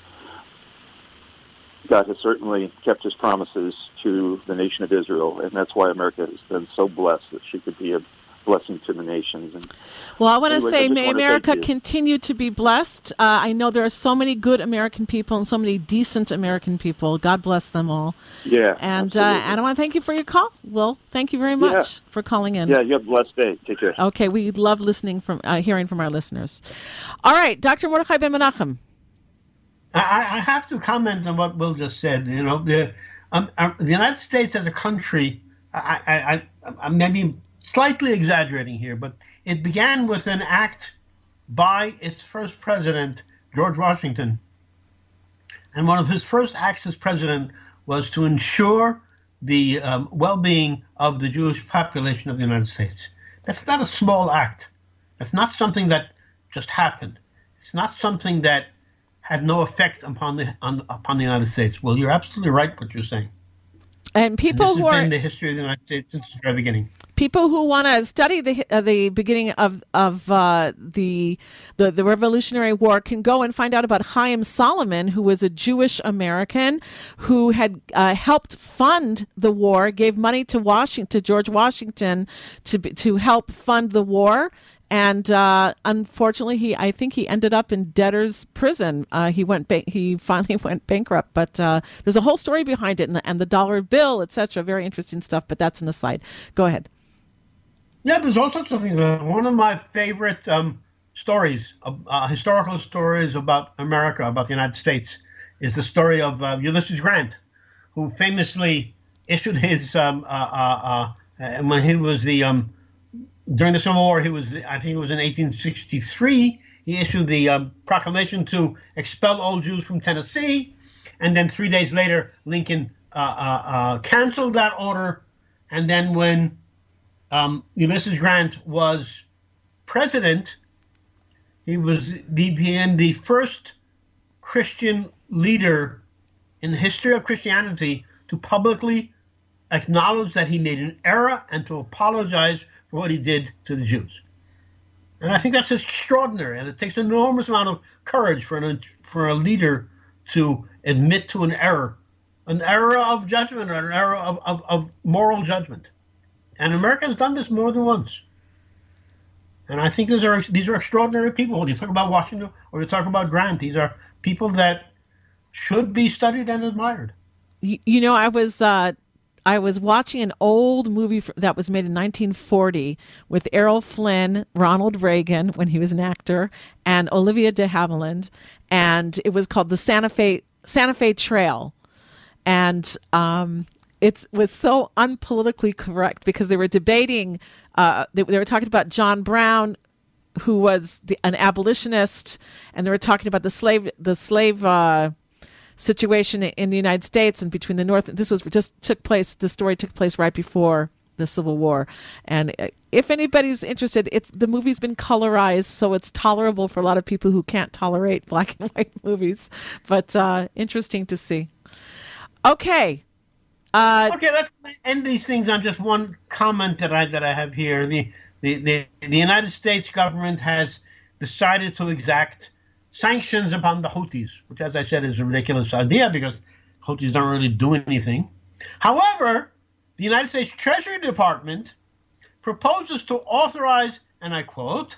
God has certainly kept His promises to the nation of Israel, and that's why America has been so blessed that she could be a blessing to the nations. And well, I want to say, may America continue to be blessed. Uh, I know there are so many good American people and so many decent American people. God bless them all. Yeah, and uh, and I want to thank you for your call. Will, thank you very much yeah. for calling in. Yeah, you have a blessed day. Take care. Okay, we love listening from uh, hearing from our listeners. All right, Dr. Mordechai Ben Menachem. I, I have to comment on what Will just said. You know, the um, uh, the United States as a country, I, I, I, I maybe slightly exaggerating here, but it began with an act by its first president, George Washington. And one of his first acts as president was to ensure the um, well being of the Jewish population of the United States. That's not a small act. That's not something that just happened. It's not something that had no effect upon the on, upon the United States. Well, you're absolutely right what you're saying. And people and who are in the history of the United States since the very beginning people who want to study the uh, the beginning of of uh, the, the the Revolutionary War can go and find out about Haym Salomon, who was a Jewish American who had uh, helped fund the war, gave money to Washington to George Washington to to help fund the war. And uh, unfortunately, he I think he ended up in debtor's prison. Uh, he went ba- he finally went bankrupt. But uh, there's a whole story behind it, and the, and the dollar bill, etc. Very interesting stuff. But that's an aside. Go ahead. Yeah, there's all sorts of things. Uh, one of my favorite um, stories, uh, historical stories about America, about the United States, is the story of uh, Ulysses Grant, who famously issued his um, uh, uh, uh, when he was the um, during the Civil War. He was, I think, it was in 1863. He issued the um, proclamation to expel all Jews from Tennessee, and then three days later, Lincoln canceled that order. And then when um, Ulysses Grant was president, he was became the first Christian leader in the history of Christianity to publicly acknowledge that he made an error and to apologize for what he did to the Jews. And I think that's extraordinary, and it takes an enormous amount of courage for an, for a leader to admit to an error, an error of judgment or an error of, of, of moral judgment. And America has done this more than once. And I think these are these are extraordinary people. When you talk about Washington or you talk about Grant, these are people that should be studied and admired. You, you know, I was uh, I was watching an old movie that was made in 1940 with Errol Flynn, Ronald Reagan when he was an actor, and Olivia de Havilland, and it was called the Santa Fe Santa Fe Trail, and um, it was so unpolitically correct because they were debating. Uh, they, they were talking about John Brown, who was the, an abolitionist, and they were talking about the slave the slave. Uh, situation in the United States and between the North. This was just took place. The story took place right before the Civil War. And uh, if anybody's interested, it's the movie's been colorized, so it's tolerable for a lot of people who can't tolerate black and white movies. But uh, interesting to see. Okay. Uh, okay, let's end these things on just one comment that I that I have here. The the the, the United States government has decided to exact sanctions upon the Houthis, which, as I said, is a ridiculous idea because Houthis don't really do anything. However, the United States Treasury Department proposes to authorize, and I quote,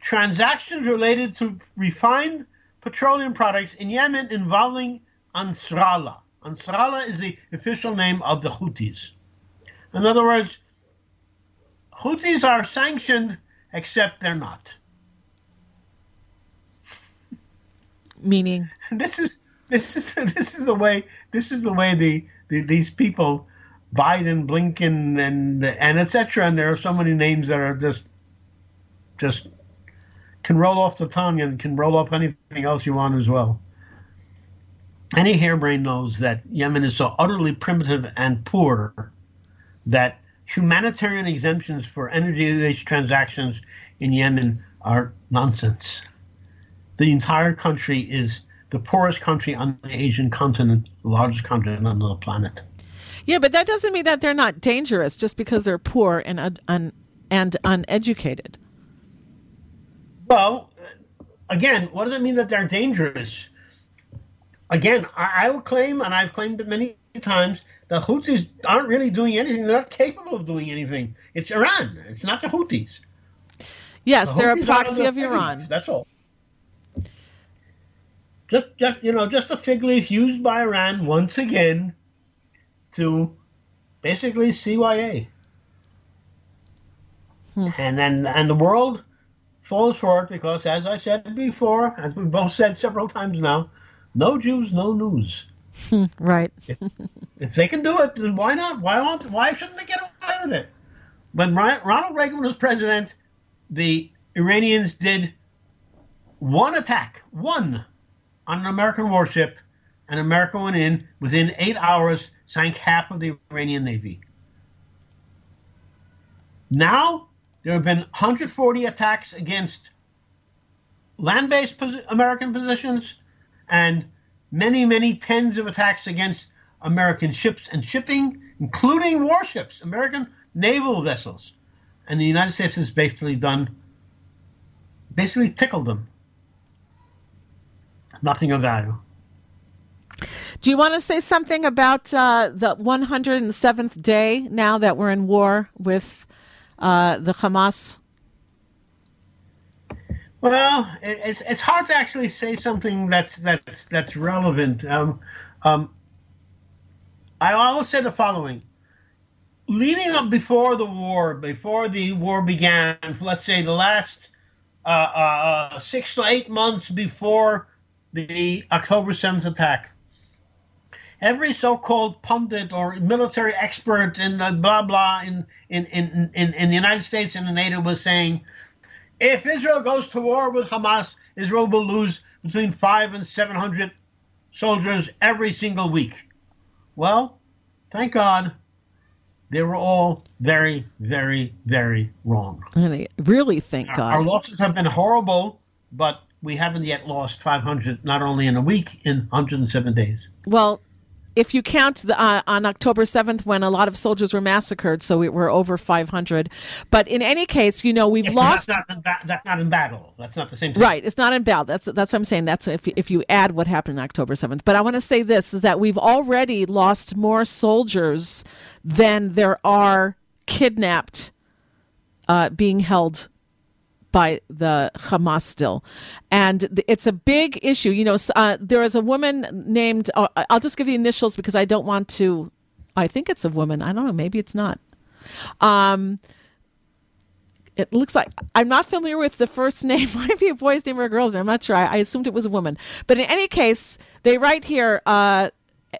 transactions related to refined petroleum products in Yemen involving Ansarallah. Ansarallah is the official name of the Houthis. In other words, Houthis are sanctioned, except they're not. Meaning, this is this is this is the way this is the way the, the these people, Biden, Blinken, and and etc. And there are so many names that are just just can roll off the tongue and can roll off anything else you want as well. Any harebrain knows that Yemen is so utterly primitive and poor that humanitarian exemptions for energy-based transactions in Yemen are nonsense the entire country is the poorest country on the Asian continent, the largest continent on the planet. Yeah, but that doesn't mean that they're not dangerous just because they're poor and un, and uneducated. Well, again, what does it mean that they're dangerous? Again, I, I will claim, and I've claimed it many times, the Houthis aren't really doing anything. They're not capable of doing anything. It's Iran. It's not the Houthis. Yes, the they're Houthis a proxy of Iran. That's all just just you know just a fig leaf used by Iran once again to basically CYA. Hmm. And then and the world falls for it because as I said before, as we both said several times now, no Jews, no news. right. if, if, they can do it, then why not? Why won't, why shouldn't they get away with it? When Ronald Reagan was president, the Iranians did one attack, one on an American warship. An American went in. Within eight hours, sank half of the Iranian Navy. Now, there have been 140 attacks against land based American positions and many, many tens of attacks against American ships and shipping, including warships, American naval vessels. And the United States has basically done, basically tickled them nothing of value. Do you want to say something about uh, the 107th day now that we're in war with uh, the Hamas? Well, it's it's hard to actually say something that's that's that's relevant. Um, um, I always say the following: leading up before the war, before the war began, let's say the last uh, uh, uh six to eight months before the October 7th attack. Every so-called pundit or military expert in blah blah in, in, in, in, in the United States and the NATO was saying, if Israel goes to war with Hamas, Israel will lose between five and seven hundred soldiers every single week. Well, thank God, they were all very, very, very wrong. Really, really, thank God. Our losses have been horrible, but we haven't yet lost 500, not only in a week, in 107 days. Well, if you count the, uh, on October 7th when a lot of soldiers were massacred, so we were over 500. But in any case, you know, we've lost. That's not, ba- that's not in battle. That's not the same thing. Right, it's not in battle. That's that's what I'm saying. That's if if you add what happened on October 7th. But I want to say this is that we've already lost more soldiers than there are kidnapped uh, being held by the Hamas still, and it's a big issue. You know, uh, there is a woman named. Uh, I'll just give the initials because I don't want to. I think it's a woman. I don't know. Maybe it's not. Um, it looks like I'm not familiar with the first name. Might be a boy's name or a girl's name. I'm not sure. I, I assumed it was a woman. But in any case, they write here. Uh,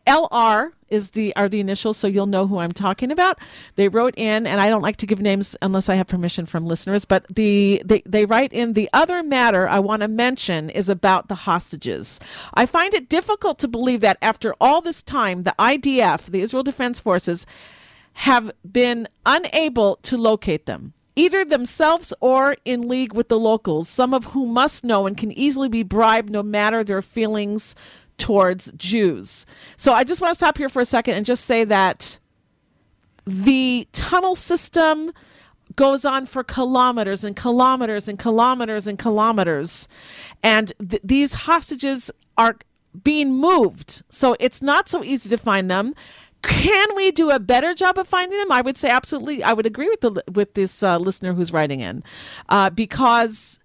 LR is the are the initials, so you'll know who I'm talking about. They wrote in, and I don't like to give names unless I have permission from listeners. But the they, they write in the other matter I want to mention is about the hostages. I find it difficult to believe that after all this time, the IDF, the Israel Defense Forces, have been unable to locate them, either themselves or in league with the locals, some of whom must know and can easily be bribed no matter their feelings towards Jews. So I just want to stop here for a second and just say that the tunnel system goes on for kilometers and kilometers and kilometers and kilometers. And th- these hostages are being moved. So it's not so easy to find them. Can we do a better job of finding them? I would say absolutely. I would agree with the with this uh, listener who's writing in, uh, because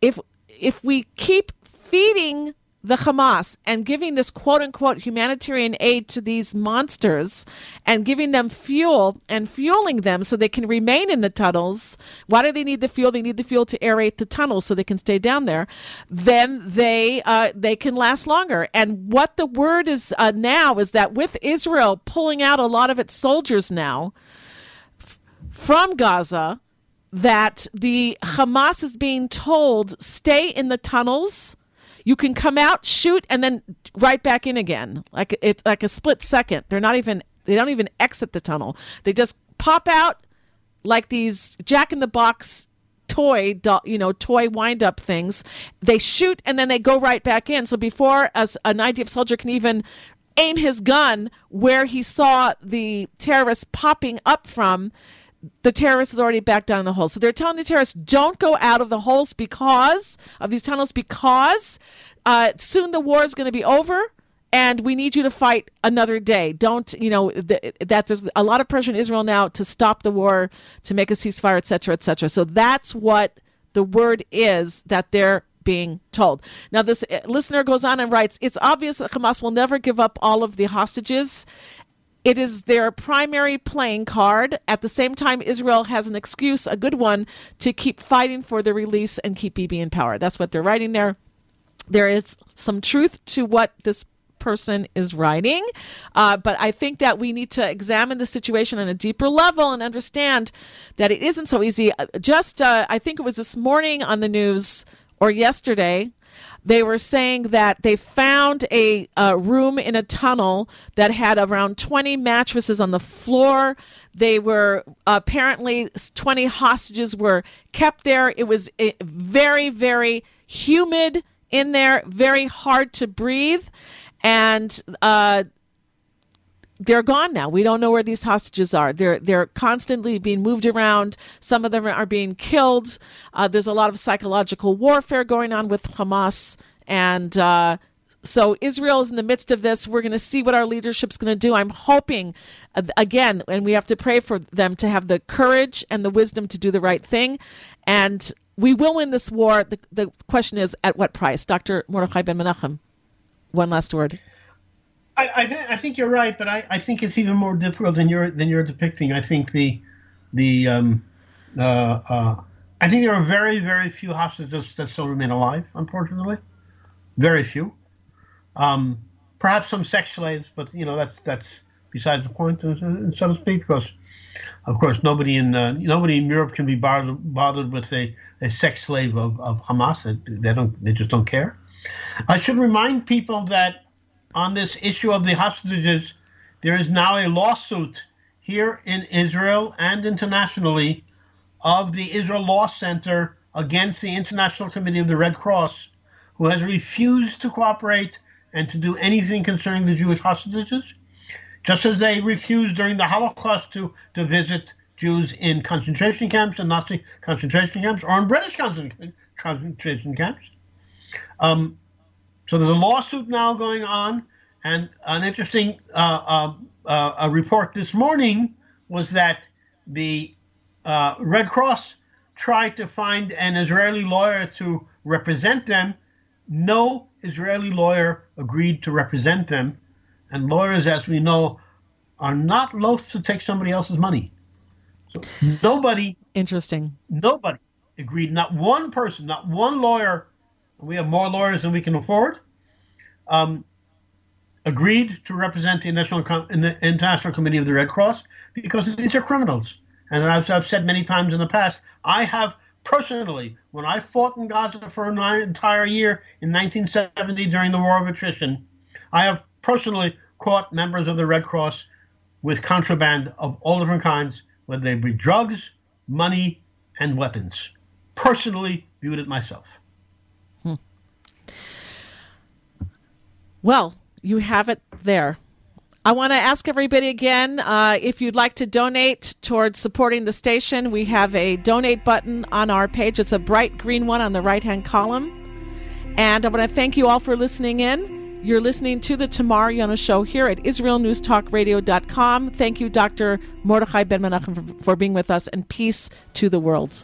if if we keep feeding the Hamas and giving this quote unquote humanitarian aid to these monsters and giving them fuel and fueling them so they can remain in the tunnels. Why do they need the fuel? They need the fuel to aerate the tunnels so they can stay down there. Then they uh, they can last longer. And what the word is uh, now is that with Israel pulling out a lot of its soldiers now f- from Gaza, that the Hamas is being told stay in the tunnels. You can come out, shoot, and then right back in again, like it's like a split second. They're not even they don't even exit the tunnel. They just pop out like these Jack in the Box toy, you know, toy wind up things. They shoot and then they go right back in. So before as an IDF soldier can even aim his gun where he saw the terrorists popping up from, the terrorist is already back down the hole. So they're telling the terrorists, don't go out of the holes because of these tunnels, because uh, soon the war is going to be over and we need you to fight another day. Don't, you know, th- that there's a lot of pressure in Israel now to stop the war, to make a ceasefire, et cetera, et cetera. So that's what the word is that they're being told. Now, this uh, listener goes on and writes, it's obvious that Hamas will never give up all of the hostages. It is their primary playing card. At the same time, Israel has an excuse, a good one, to keep fighting for the release and keep Bibi in power. That's what they're writing there. There is some truth to what this person is writing, uh, but I think that we need to examine the situation on a deeper level and understand that it isn't so easy. Uh, Just, uh, I think it was this morning on the news or yesterday, they were saying that they found a, uh room in a tunnel that had around 20 mattresses on the floor. They were apparently 20 hostages were kept there. It was eh, very, very humid in there, very hard to breathe. And uh, they're gone now. We don't know where these hostages are. They're they're constantly being moved around. Some of them are being killed. Uh, there's a lot of psychological warfare going on with Hamas, and uh, so Israel is in the midst of this. We're going to see what our leadership's going to do. I'm hoping, uh, again, and we have to pray for them to have the courage and the wisdom to do the right thing, and we will win this war. The, the question is, at what price? Dr. Mordechai Ben Menachem, one last word. I, th- I think you're right, but I, I think it's even more difficult than you're than you're depicting. I think the the um, uh, uh, I think there are very very few hostages that still remain alive. Unfortunately, very few. Um, perhaps some sex slaves, but you know that's that's besides the point, uh, so to speak. Because of course nobody in uh, nobody in Europe can be bothered, bothered with a, a sex slave of, of Hamas. They don't they just don't care. I should remind people that on this issue of the hostages, there is now a lawsuit here in Israel and internationally of the Israel Law Center against the International Committee of the Red Cross, who has refused to cooperate and to do anything concerning the Jewish hostages. just as they refused during the Holocaust to, to visit Jews in concentration camps and Nazi concentration camps or in British concentration camps. Um, so there's a lawsuit now going on, and an interesting uh, uh, uh, a report this morning was that the uh, Red Cross tried to find an Israeli lawyer to represent them. No Israeli lawyer agreed to represent them, and lawyers, as we know, are not loath to take somebody else's money. So nobody, interesting, nobody agreed. Not one person, not one lawyer. We have more lawyers than we can afford. Um, agreed to represent the National the International Committee of the Red Cross because these are criminals. And as I've said many times in the past, I have personally, when I fought in Gaza for an entire year in 1970 during the War of Attrition, I have personally caught members of the Red Cross with contraband of all different kinds, whether they be drugs, money, and weapons. Personally viewed it myself. Well, you have it there. I want to ask everybody again uh, if you'd like to donate towards supporting the station. We have a donate button on our page. It's a bright green one on the right hand column. And I want to thank you all for listening in. You're listening to the Tamar Yonah Show here at IsraelNewsTalkRadio.com. Thank you, Dr. Mordechai Ben Menachem, for, for being with us, and peace to the world.